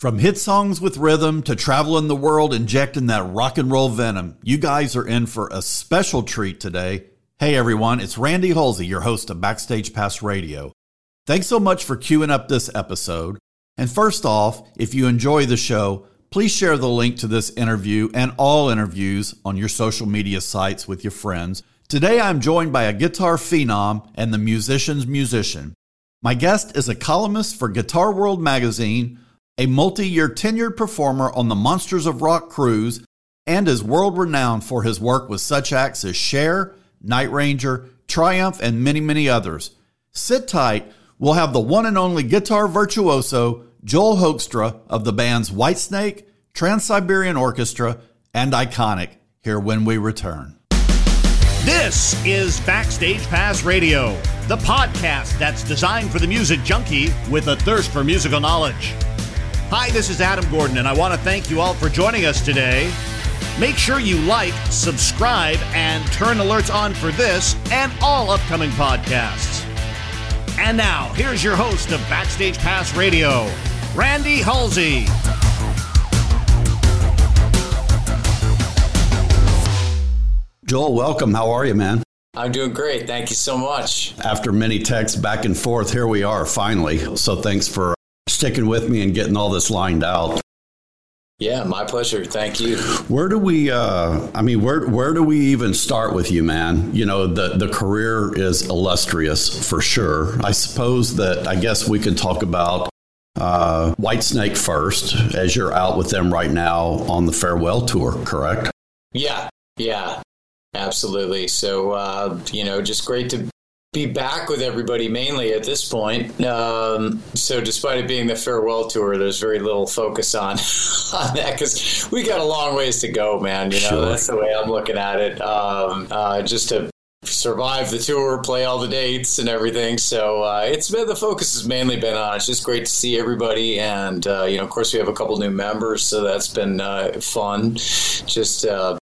From hit songs with rhythm to traveling the world injecting that rock and roll venom, you guys are in for a special treat today. Hey everyone, it's Randy Halsey, your host of Backstage Pass Radio. Thanks so much for queuing up this episode. And first off, if you enjoy the show, please share the link to this interview and all interviews on your social media sites with your friends. Today I'm joined by a guitar phenom and the musician's musician. My guest is a columnist for Guitar World magazine a multi year tenured performer on the Monsters of Rock cruise, and is world renowned for his work with such acts as Cher, Night Ranger, Triumph, and many, many others. Sit tight, we'll have the one and only guitar virtuoso, Joel Hoekstra of the bands Whitesnake, Trans Siberian Orchestra, and Iconic, here when we return. This is Backstage Pass Radio, the podcast that's designed for the music junkie with a thirst for musical knowledge. Hi, this is Adam Gordon, and I want to thank you all for joining us today. Make sure you like, subscribe, and turn alerts on for this and all upcoming podcasts. And now, here's your host of Backstage Pass Radio, Randy Halsey. Joel, welcome. How are you, man? I'm doing great. Thank you so much. After many texts back and forth, here we are finally. So thanks for sticking with me and getting all this lined out. Yeah, my pleasure. Thank you. Where do we? Uh, I mean, where where do we even start with you, man? You know, the the career is illustrious for sure. I suppose that I guess we could talk about uh, Whitesnake first, as you're out with them right now on the farewell tour. Correct? Yeah, yeah, absolutely. So uh, you know, just great to be back with everybody mainly at this point. Um, so, despite it being the farewell tour, there's very little focus on on that because we got a long ways to go, man. You know, sure. that's the way I'm looking at it. Um, uh, just to survive the tour, play all the dates and everything. So uh, it's been the focus has mainly been on. It's just great to see everybody, and uh, you know, of course, we have a couple new members, so that's been uh, fun. Just uh,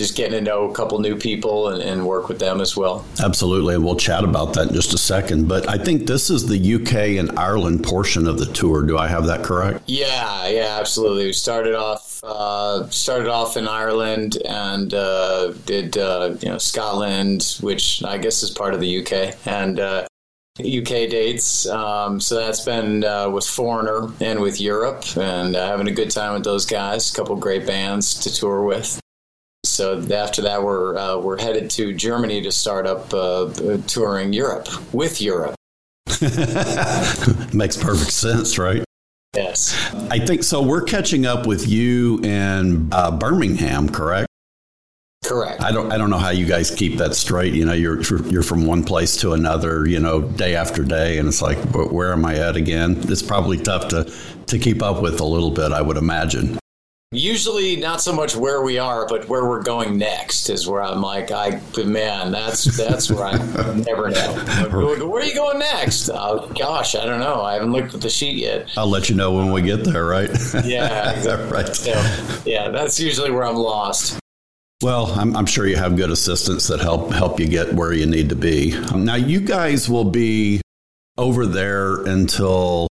just getting to know a couple new people and, and, work with them as well. Absolutely. And we'll chat about that in just a second. But I think this is the UK and Ireland portion of the tour. Do I have that correct? Yeah, yeah, absolutely. We started off uh, started off in Ireland and uh, did uh, you know Scotland, which I guess is part of the UK, and UK uh, dates. Um, so that's been uh, with Foreigner and with Europe, and uh, having a good time with those guys. A couple great bands to tour with. So after that, we're uh, we're headed to Germany to start up uh, touring Europe with Europe. Makes perfect sense, right? Yes, I think so. We're catching up with you in uh, Birmingham, correct? Correct. I don't. I don't know how you guys keep that straight. You know, you're you're from one place to another. You know, day after day, and it's like, where am I at again? It's probably tough to to keep up with a little bit. I would imagine. Usually, not so much where we are, but where we're going next is where I'm like, I man, that's that's where I never know. where are you going next? Oh gosh, I don't know. I haven't looked at the sheet yet. I'll let you know when we get there, right? Yeah, exactly. right. So, yeah, that's usually where I'm lost. Well, I'm, I'm, sure you have good assistants that help help you get where you need to be. Now, you guys will be over there until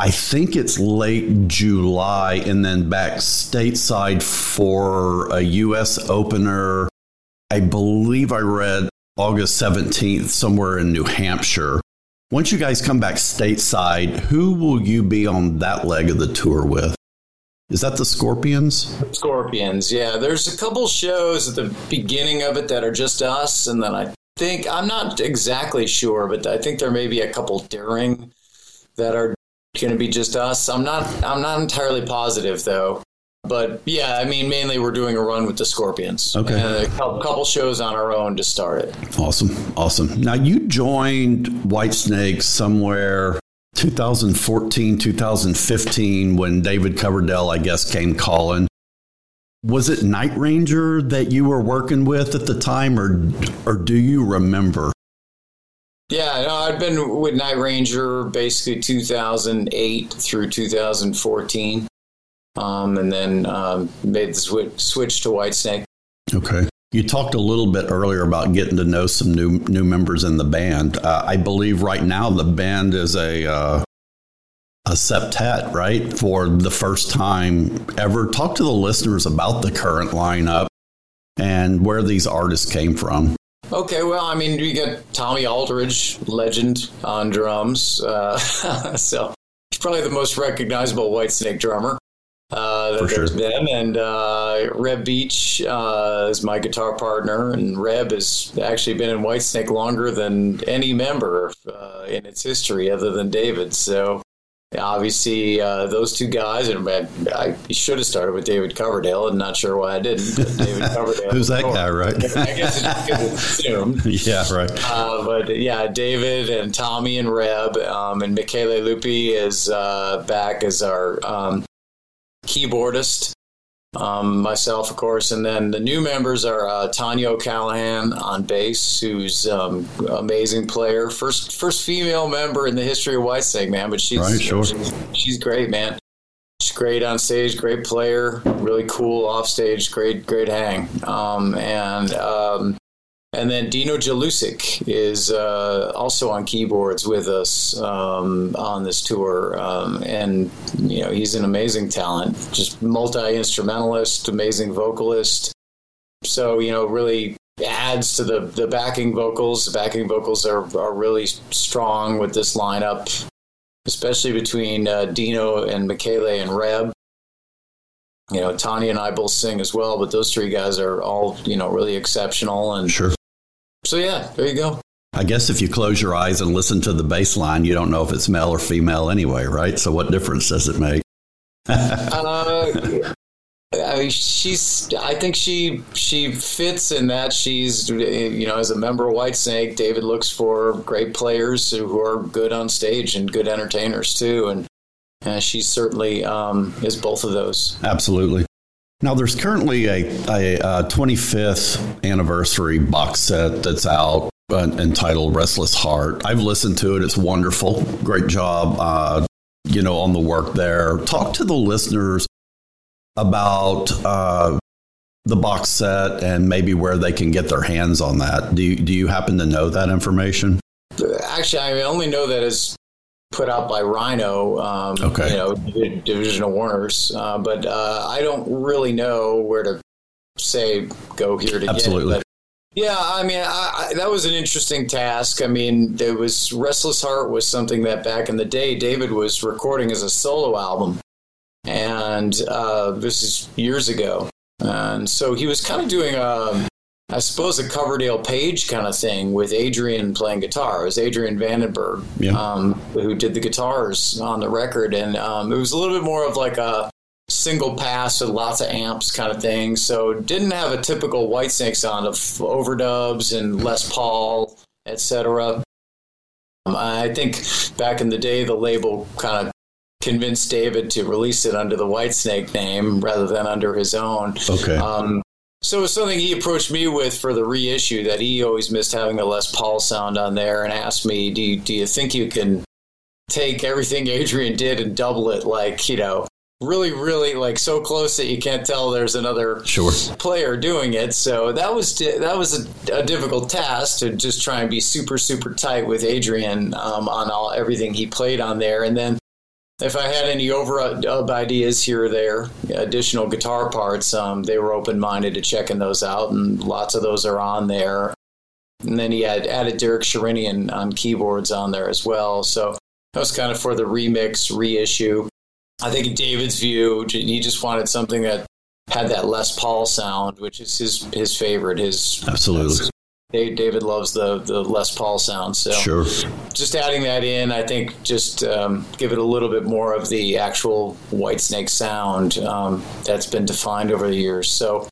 I think it's late July and then back stateside for a U.S. opener. I believe I read August 17th somewhere in New Hampshire. Once you guys come back stateside, who will you be on that leg of the tour with? Is that the Scorpions? Scorpions, yeah. There's a couple shows at the beginning of it that are just us, and then I think, I'm not exactly sure, but I think there may be a couple during that are going to be just us. I'm not. I'm not entirely positive though. But yeah, I mean, mainly we're doing a run with the Scorpions. Okay. A couple shows on our own to start it. Awesome. Awesome. Now, you joined Whitesnake somewhere 2014, 2015 when David Coverdale, I guess, came calling. Was it Night Ranger that you were working with at the time, or, or do you remember? Yeah, no, I'd been with Night Ranger basically 2008 through 2014, um, and then um, made the switch, switch to Whitesnake. Okay. You talked a little bit earlier about getting to know some new new members in the band. Uh, I believe right now the band is a uh, a septet, right? For the first time ever. Talk to the listeners about the current lineup and where these artists came from. Okay, well, I mean, we get Tommy Aldridge, legend on drums. Uh, so he's probably the most recognizable Whitesnake drummer uh, that For there's sure. been. And uh, Reb Beach uh, is my guitar partner, and Reb has actually been in Whitesnake longer than any member uh, in its history, other than David. So obviously, uh, those two guys, and I, I should have started with David Coverdale, and not sure why I didn't. David Coverdale. Who's that guy, right? I guess it's assumed. yeah, right. Uh, but yeah, David and Tommy and Reb um, and Michele Lupi is uh, back as our um, keyboardist. Um, myself, of course, and then the new members are uh, Tanya O'Callaghan on bass, who's um, amazing player, first first female member in the history of Whitesnake, man. But she's Right, sure. she's, she's great, man. She's great on stage, great player, really cool off stage, great great hang. Um, and um, and then Dino Jelusick is uh, also on keyboards with us um, on this tour, um, and you know he's an amazing talent, just multi instrumentalist, amazing vocalist. So you know, really adds to the the backing vocals. The backing vocals are are really strong with this lineup, especially between uh, Dino and Michele and Reb. You know, Tanya and I both sing as well, but those three guys are all you know really exceptional and. Sure. So yeah, there you go. I guess if you close your eyes and listen to the bass line, you don't know if it's male or female anyway, right? So what difference does it make? Uh, I, she's. I think she she fits in that she's you know as a member of Whitesnake, David looks for great players who are good on stage and good entertainers too, and and she certainly um, is both of those. Absolutely. Now, there's currently a, a, uh 25th anniversary box set that's out uh, entitled Restless Heart. I've listened to it. It's wonderful. Great job, uh, you know, on the work there. Talk to the listeners about uh, the box set and maybe where they can get their hands on that. Do you, do you happen to know that information? Actually, I only know that it's put out by Rhino, um, Okay. you know, Division of Warners, uh, but uh, I don't really know where to say go here to Absolutely. get it. Yeah, I mean, I, I, that was an interesting task. I mean, there was Restless Heart was something that back in the day David was recording as a solo album, and uh, this is years ago, and so he was kind of doing a. I suppose a Coverdale Page kind of thing with Adrian playing guitar. It was Adrian Vandenberg Yeah. um, who did the guitars on the record, and um, it was a little bit more of like a single pass with lots of amps kind of thing. So it didn't have a typical Whitesnake sound of overdubs and Les Paul, etc. Um, I think back in the day, the label kind of convinced David to release it under the Whitesnake name rather than under his own. Okay. So it was something he approached me with for the reissue that he always missed having a Les Paul sound on there and asked me, do you, do you think you can take everything Adrian did and double it like, you know, really, really like so close that you can't tell there's another Sure. player doing it. So that was that was a, a difficult task to just try and be super super tight with Adrian um, on all everything he played on there, and then. If I had any overdub ideas here or there, additional guitar parts, um, they were open minded to checking those out, and lots of those are on there. And then he had added Derek Sherinian on keyboards on there as well. So that was kind of for the remix reissue. I think in David's view, he just wanted something that had that Les Paul sound, which is his his favorite. His Absolutely. David loves the the Les Paul sound. So Sure. just adding that in, I think, just um, give it a little bit more of the actual Whitesnake sound um, that's been defined over the years. So,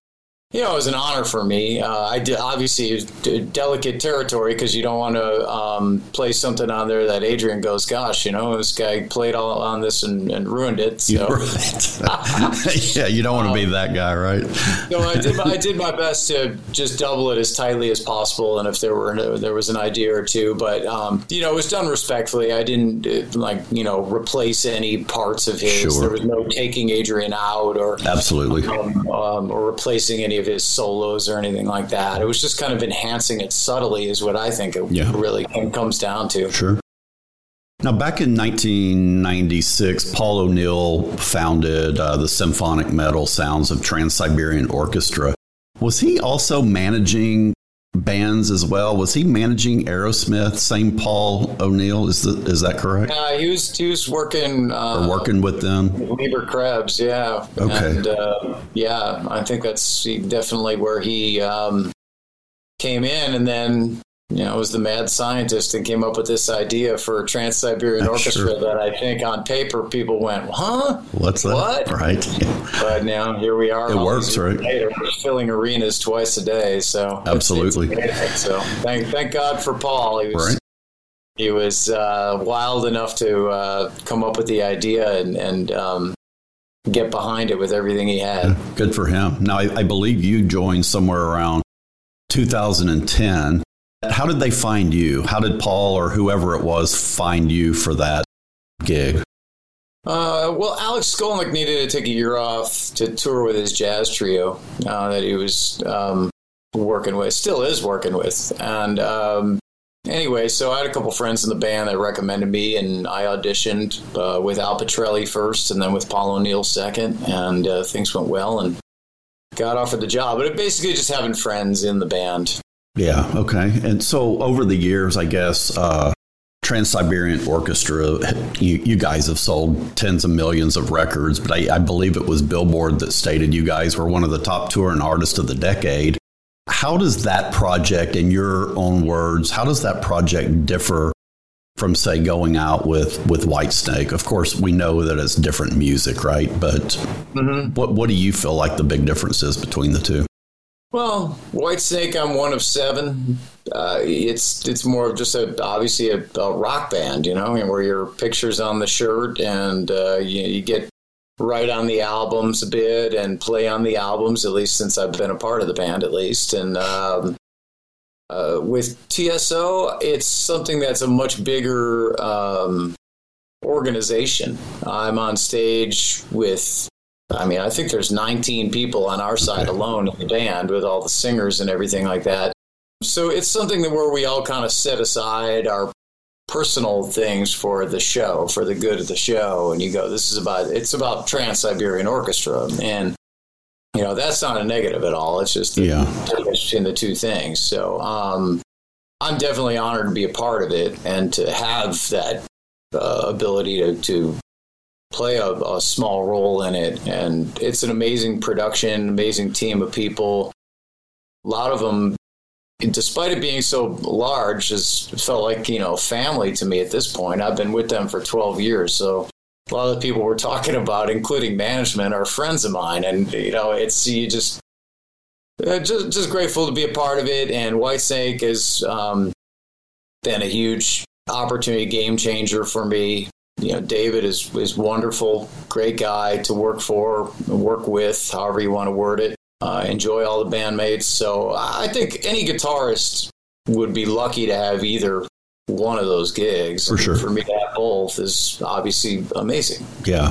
you know, it was an honor for me. Uh, I did, obviously d- delicate territory because you don't want to um, play something on there that Adrian goes, "Gosh, you know, this guy played all on this and, and ruined it." So, yeah, you don't want to be that guy, right? no, I did. I did my best to just double it as tightly as possible, and if there were there was an idea or two, but um, you know, it was done respectfully. I didn't uh, like you know replace any parts of his. Sure. There was no taking Adrian out or Absolutely. um, um, or replacing any of his solos or anything like that. It was just kind of enhancing it subtly, is what I think it Yeah. really comes down to. Sure. Now, back in 1996, Paul O'Neill founded uh, the symphonic metal sounds of Trans Siberian Orchestra. Was he also managing bands as well? Was he managing Aerosmith? Same Paul O'Neill is the, is that correct? Yeah, uh, he was he was working uh, or working with them. Leber Krebs, yeah. Okay. And, uh, yeah, I think that's definitely where he um, came in, and then you know, was the mad scientist and came up with this idea for a Trans Siberian Orchestra sure. that I think on paper people went, huh? What's that? What? Right. but now here we are. It works, right? Later, we're filling arenas twice a day. So absolutely. It's, it's so thank thank God for Paul. He was right. he was uh, wild enough to uh, come up with the idea and and um, get behind it with everything he had. Good for him. Now I, I believe you joined somewhere around 2010 how did they find you? How did Paul or whoever it was find you for that gig? Uh, well, Alex Skolnick needed to take a year off to tour with his jazz trio uh, that he was um, working with, still is working with. And um, anyway, so I had a couple friends in the band that recommended me, and I auditioned uh, with Al Pitrelli first and then with Paul O'Neill second, and uh, things went well and got offered the job. But it basically just having friends in the band yeah. Okay. And so over the years, I guess uh, Trans Siberian Orchestra, you, you, guys have sold tens of millions of records, but I, I believe it was Billboard that stated you guys were one of the top touring artists of the decade. How does that project, in your own words, how does that project differ from say going out with with Whitesnake. Of course, we know that it's different music, right? But mm-hmm. what what do you feel like the big difference is between the two? Well, Whitesnake, I'm one of seven. Uh, it's it's more of just a obviously a, a rock band, you know, where your pictures on the shirt and uh, you, you, get right on the albums a bit and play on the albums. At least since I've been a part of the band, at least. And um, uh, with TSO, it's something that's a much bigger um, organization. I'm on stage with I mean, I think there's 19 people on our side alone in the band with all the singers and everything like that. So it's something that where we all kind of set aside our personal things for the show, for the good of the show, and you go, this is about it's about Trans Siberian Orchestra, and you know that's not a negative at all. It's just the yeah. between the two things. So um, I'm definitely honored to be a part of it and to have that uh, ability to, to play a, a, small role in it. And it's an amazing production, amazing team of people. A lot of them, despite it being so large, has felt like, you know, family to me at this point. I've been with them for 12 years. So a lot of the people we're talking about, including management, are friends of mine. And, you know, it's, you just, uh, just, just grateful to be a part of it. And Whitesnake has um, been a huge opportunity game changer for me you know, David is is wonderful, great guy to work for, work with, however you want to word it. Uh, enjoy all the bandmates. So I think any guitarist would be lucky to have either one of those gigs. For sure. For me to have both is obviously amazing. Yeah.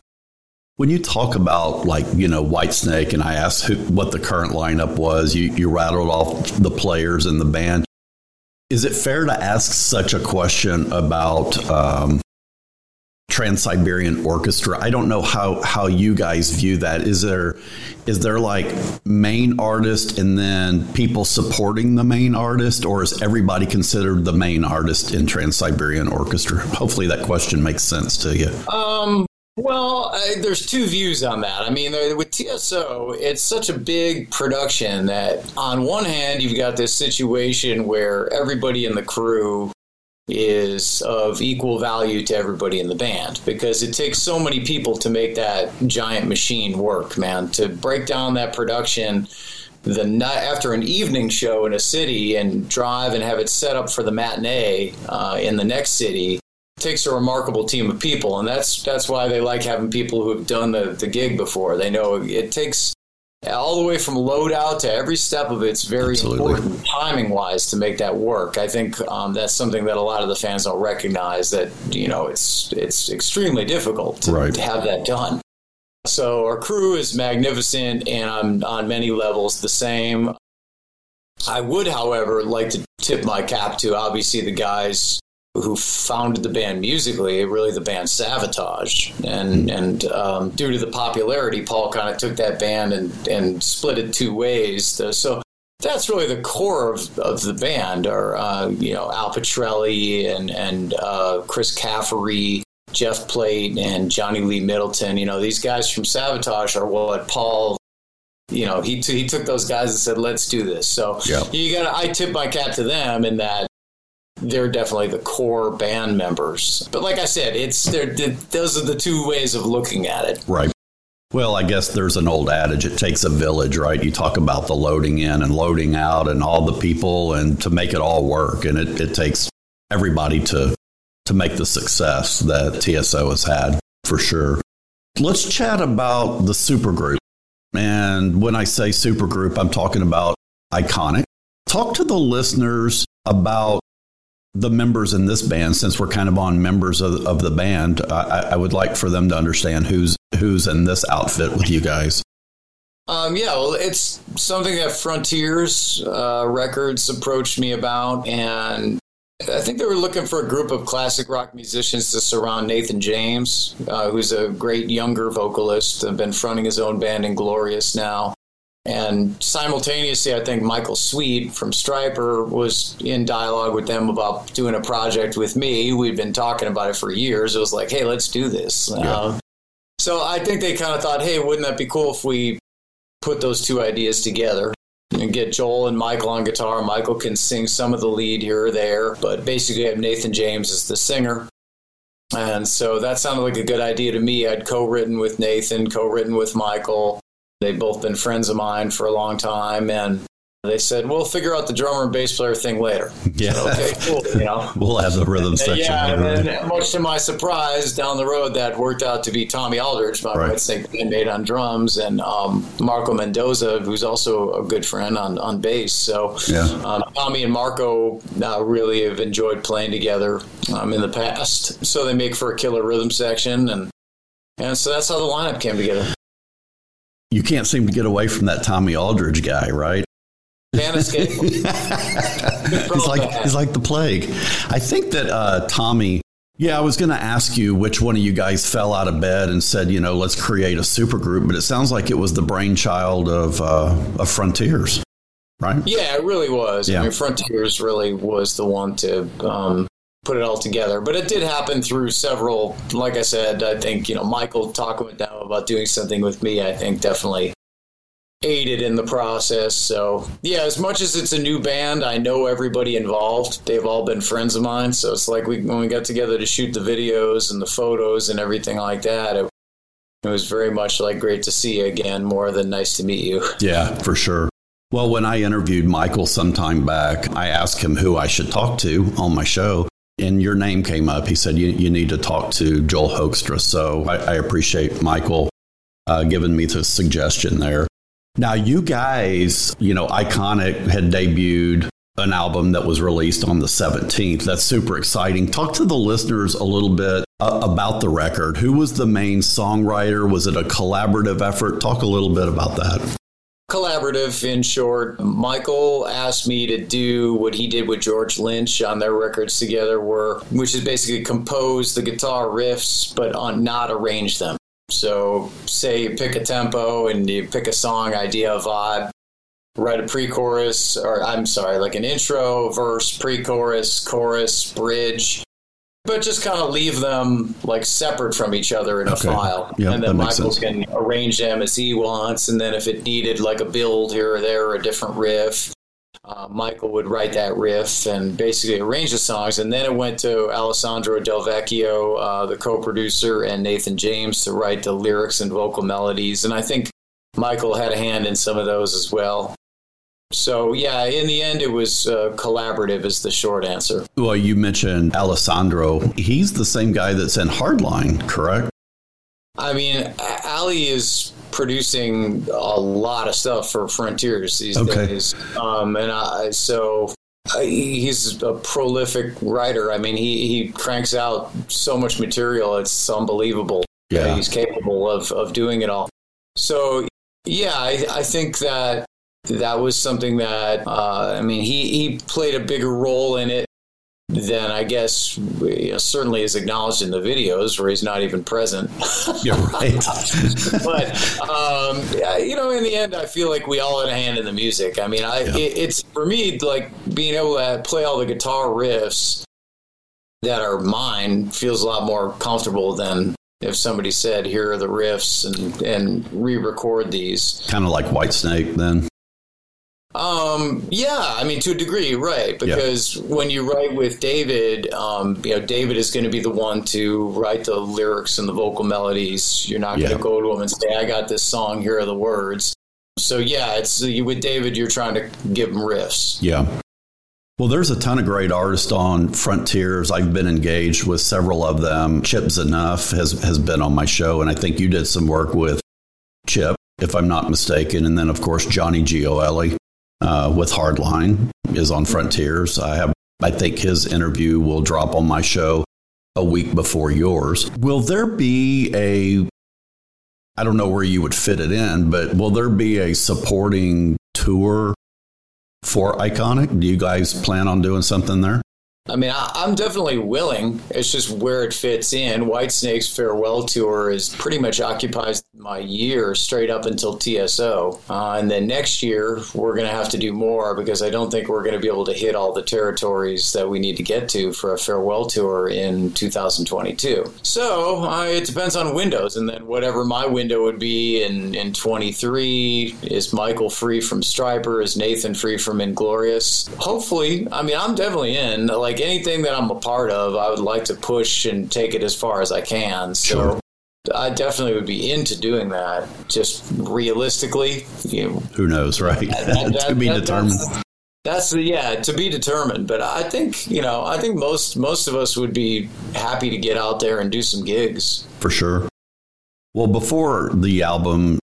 When you talk about like you know Whitesnake, and I asked who, what the current lineup was, you you rattled off the players in the band. Is it fair to ask such a question about um, Trans Siberian Orchestra. I don't know how how you guys view that. Is there is there like main artist and then people supporting the main artist, or is everybody considered the main artist in Trans Siberian Orchestra? Hopefully, that question makes sense to you. Um. Well, uh, there's two views on that. I mean, with TSO, it's such a big production that on one hand, you've got this situation where everybody in the crew is of equal value to everybody in the band because it takes so many people to make that giant machine work, man. To break down that production the night after an evening show in a city and drive and have it set up for the matinee uh, in the next city takes a remarkable team of people, and that's that's why they like having people who have done the, the gig before. They know it takes all the way from loadout to every step of it's very Absolutely. important timing wise to make that work. I think um, that's something that a lot of the fans don't recognize that you know it's it's extremely difficult to, right. to have that done. So our crew is magnificent and I'm on many levels the same. I would, however, like to tip my cap to obviously the guys who founded the band musically, really the band Savatage. And and um, due to the popularity, Paul kind of took that band and, and split it two ways. So that's really the core of, of the band are, uh, you know, Al Pitrelli and, and uh, Chris Caffery, Jeff Plate, and Johnny Lee Middleton. You know, these guys from Savatage are what Paul you know, he, t- he took those guys and said, let's do this. So you got to, I tip my cap to them in that they're definitely the core band members. But like I said, it's they're, those are the two ways of looking at it. Right. Well, I guess there's an old adage it takes a village, right? You talk about the loading in and loading out and all the people and to make it all work. And it, it takes everybody to, to make the success that TSO has had for sure. Let's chat about the supergroup. And when I say supergroup, I'm talking about iconic. Talk to the listeners about the members in this band, since we're kind of on members of, of the band, I, I, would like for them to understand who's who's in this outfit with you guys. Um, yeah, well, it's something that Frontiers uh, Records approached me about, and I think they were looking for a group of classic rock musicians to surround Nathan James, uh, who's a great younger vocalist, been fronting his own band Inglorious now. And simultaneously, I think Michael Sweet from Stryper was in dialogue with them about doing a project with me. We'd been talking about it for years. It was like, hey, let's do this. Yeah. Uh, so I think they kind of thought, hey, wouldn't that be cool if we put those two ideas together? And get Joel and Michael on guitar. Michael can sing some of the lead here or there, but basically I have Nathan James as the singer. And so that sounded like a good idea to me. I'd co written with Nathan, co written with Michael They've both been friends of mine for a long time, and they said, "We'll figure out the drummer and bass player thing later." Yeah, so, okay, cool. You know, we'll have the rhythm section. Yeah, and then, much to my surprise, down the road, that worked out to be Tommy Aldridge, my right. Snake bandmate on drums, and um, Marco Mendoza, who's also a good friend on on bass. So, yeah. um, Tommy and Marco uh, really have enjoyed playing together um, in the past. So they make for a killer rhythm section, and and so that's how the lineup came together you can't seem to get away from that Tommy Aldridge guy, right? Can't escape. he's like he's like the plague. I think that uh, Tommy. Yeah, I was going to ask you which one of you guys fell out of bed and said, you know, let's create a supergroup, but it sounds like it was the brainchild of uh, of Frontiers, right? Yeah, it really was. Yeah. I mean, Frontiers really was the one to um, put it all together. But it did happen through several. Like I said, I think you know Michael talking them about doing something with me. I think definitely aided in the process. So yeah, as much as it's a new band, I know everybody involved. They've all been friends of mine. So it's like we when we got together to shoot the videos and the photos and everything like that. It, it was very much like great to see you again, more than nice to meet you. Yeah, for sure. Well, when I interviewed Michael some time back, I asked him who I should talk to on my show and your name came up. He said, You, you need to talk to Joel Hoekstra. So I, I appreciate Michael uh, giving me the suggestion there. Now, you guys, you know, Iconic had debuted an album that was released on the 17th. That's super exciting. Talk to the listeners a little bit uh, about the record. Who was the main songwriter? Was it a collaborative effort? Talk a little bit about that collaborative in short. Michael asked me to do what he did with George Lynch on their records together were which is basically compose the guitar riffs but on not arrange them. So say you pick a tempo and you pick a song idea vibe write a pre-chorus or I'm sorry, like an intro, verse, pre-chorus, chorus, bridge, but just kind of leave them like separate from each other in a file. And then Michael can arrange them as he wants. And then if it needed like a build here or there or a different riff, uh, Michael would write that riff and basically arrange the songs. And then it went to Alessandro Del Vecchio, uh, the co producer, and Nathan James to write the lyrics and vocal melodies. And I think Michael had a hand in some of those as well. So, yeah, in the end, it was uh, collaborative, is the short answer. Well, you mentioned Alessandro. He's the same guy that's in Hardline, correct? I mean, Ali is producing a lot of stuff for Frontiers these okay. days. Um, and I, so uh, he's a prolific writer. I mean, he, he cranks out so much material, it's unbelievable. Yeah. He's capable of, of doing it all. So, yeah, I, I think that that was something that uh, I mean he he played a bigger role in it than I guess you know, certainly is acknowledged in the videos where he's not even present. You're right. but um, you know, in the end, I feel like we all had a hand in the music. I mean, I yeah. it, it's for me like being able to play all the guitar riffs that are mine feels a lot more comfortable than if somebody said, "Here are the riffs," and and re-record these. Kind of like Whitesnake, then. Um, yeah, I mean, to a degree, right? Because yeah. when you write with David, um, you know, David is going to be the one to write the lyrics and the vocal melodies. You're not going to go to him and say, "I got this song. Here are the words." So yeah, it's with David. You're trying to give him riffs. Yeah. Well, there's a ton of great artists on Frontiers. I've been engaged with several of them. Chip Z'Nuff has has been on my show, and I think you did some work with Chip, if I'm not mistaken. And then, of course, Johnny Gioeli uh, with Hardline is on Frontiers. I have, I think his interview will drop on my show a week before yours. Will there be a, I don't know where you would fit it in, but will there be a supporting tour for Iconic? Do you guys plan on doing something there? I mean, I, am definitely willing. It's just where it fits in. Whitesnake's farewell tour is pretty much occupies my year straight up until TSO, uh, and then next year we're going to have to do more because I don't think we're going to be able to hit all the territories that we need to get to for a farewell tour in 2022. So uh, it depends on windows, and then whatever my window would be in in 23 is Michael free from Stryper, is Nathan free from Inglorious. Hopefully, I mean, I'm definitely in. Like like anything that I'm a part of, I would like to push and take it as far as I can. So sure. I definitely would be into doing that. Just realistically, you know, who knows, right? That, that, to be that, determined. That's, that's the yeah to be determined. But I think you know I think most most of us would be happy to get out there and do some gigs for sure. Well, before the album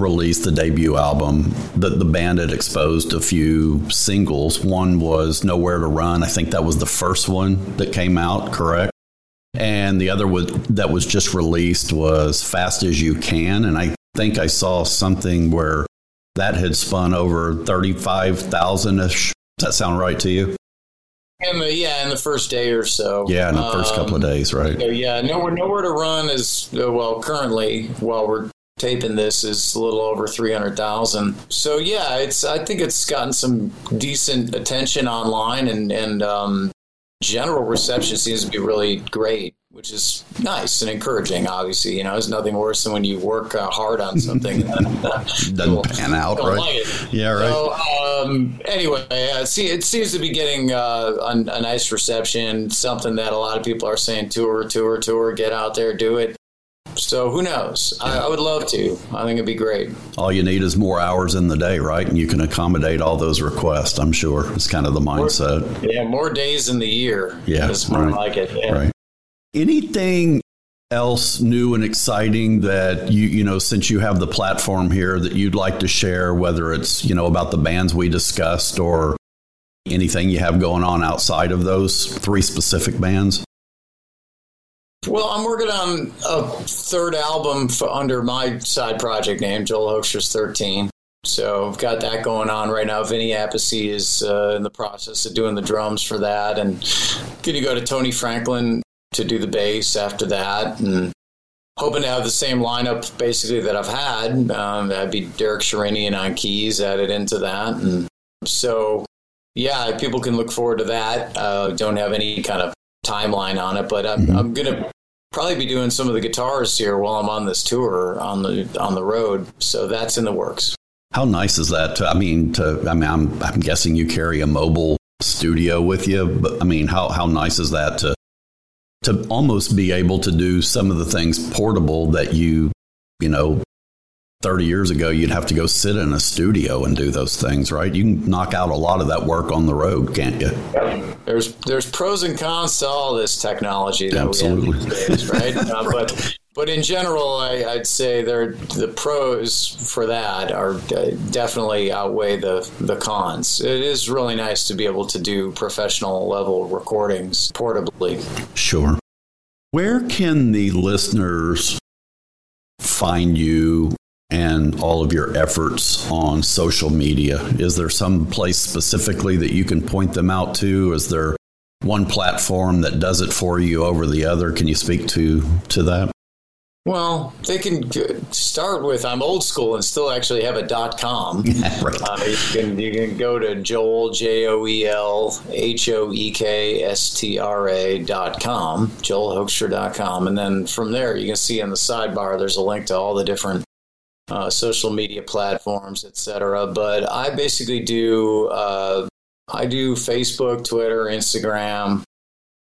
released the debut album, the, the band had exposed a few singles. One was Nowhere to Run. I think that was the first one that came out, correct? And the other was, that was just released was Fast as You Can. And I think I saw something where that had spun over 35,000 ish. Does that sound right to you? In the, yeah, in the first day or so. Yeah, in the first um, couple of days, right? So yeah, nowhere, nowhere to run is uh, well currently while we're taping this is a little over 300,000. So yeah, it's I think it's gotten some decent attention online and and um, general reception seems to be really great, which is nice and encouraging. Obviously, you know, there's nothing worse than when you work uh, hard on something and doesn't pan out, right? Like yeah, right. So um, anyway, uh, see, it seems to be getting uh, a, a nice reception. Something that a lot of people are saying, tour, tour, tour, get out there, do it. So who knows? I, I, would love to. I think it'd be great. All you need is more hours in the day, right? And you can accommodate all those requests. I'm sure it's kind of the mindset. More, yeah, more days in the year. Yeah, it's more right. like it. Yeah. Right. Anything else new and exciting that you you know since you have the platform here that you'd like to share? Whether it's you know about the bands we discussed or anything you have going on outside of those three specific bands. Well, I'm working on a third album under my side project name, Joel Hoekstra's 13. So I've got that going on right now. Vinny Appice is uh, in the process of doing the drums for that, and going to go to Tony Franklin to do the bass after that, and hoping to have the same lineup basically that I've had. Um, that'd be Derek Sherinian on keys added into that, and so yeah, people can look forward to that. Uh, don't have any kind of timeline on it, but I'm, mm-hmm. I'm going to probably be doing some of the guitars here while I'm on this tour on the on the road. So that's in the works. How nice is that? To, I mean, to I mean, I'm I'm guessing you carry a mobile studio with you, but I mean, how how nice is that to to almost be able to do some of the things portable that you you know 30 years ago, you'd have to go sit in a studio and do those things, right? You can knock out a lot of that work on the road, can't you? There's there's pros and cons to all this technology that Absolutely. we have days, right? uh, but but in general, I, would say the pros for that are uh, definitely outweigh the the cons. It is really nice to be able to do professional level recordings portably. Sure. Where can the listeners find you and all of your efforts on social media? Is there some place specifically that you can point them out to? Is there one platform that does it for you over the other. Can you speak to to that? Well, they can start with I'm old school and still actually have a dot com. right. uh, you can you can go to Joel J O E L H O E K S T R A dot com, joelhoekstra dot com, and then from there you can see in the sidebar there's a link to all the different uh, social media platforms, etc. But I basically do uh, I do Facebook, Twitter, Instagram.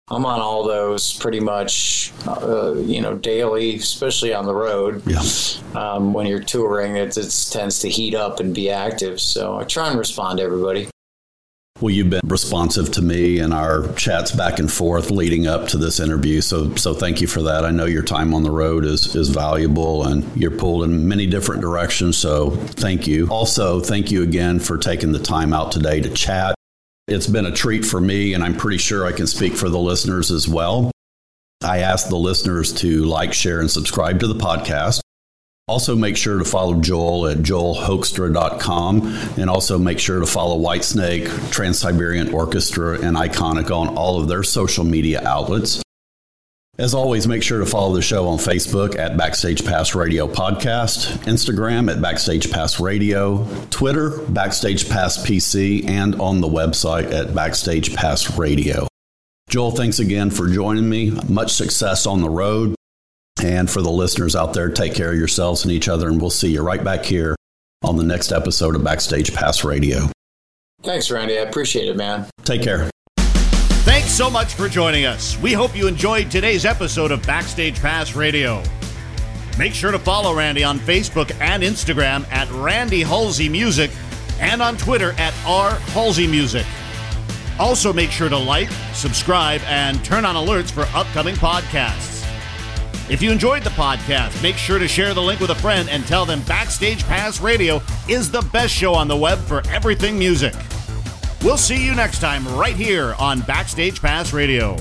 I'm on all those pretty much, uh, you know, daily, especially on the road. Yeah. Um, when you're touring, it, it tends to heat up and be active. So I try and respond to everybody. Well, you've been responsive to me and our chats back and forth leading up to this interview. So, so thank you for that. I know your time on the road is is valuable, and you're pulled in many different directions. So, thank you. Also, thank you again for taking the time out today to chat. It's been a treat for me, and I'm pretty sure I can speak for the listeners as well. I ask the listeners to like, share, and subscribe to the podcast. Also, make sure to follow Joel at joelhoekstra.com and also make sure to follow Whitesnake, Trans Siberian Orchestra, and Iconic on all of their social media outlets. As always, make sure to follow the show on Facebook at Backstage Pass Radio Podcast, Instagram at Backstage Pass Radio, Twitter, Backstage Pass PC, and on the website at Backstage Pass Radio. Joel, thanks again for joining me. Much success on the road. And for the listeners out there, take care of yourselves and each other, and we'll see you right back here on the next episode of Backstage Pass Radio. Thanks, Randy. I appreciate it, man. Take care. Thanks so much for joining us. We hope you enjoyed today's episode of Backstage Pass Radio. Make sure to follow Randy on Facebook and Instagram at Randy Halsey Music and on Twitter at R Halsey Music. Also, make sure to like, subscribe, and turn on alerts for upcoming podcasts. If you enjoyed the podcast, make sure to share the link with a friend and tell them Backstage Pass Radio is the best show on the web for everything music. We'll see you next time right here on Backstage Pass Radio.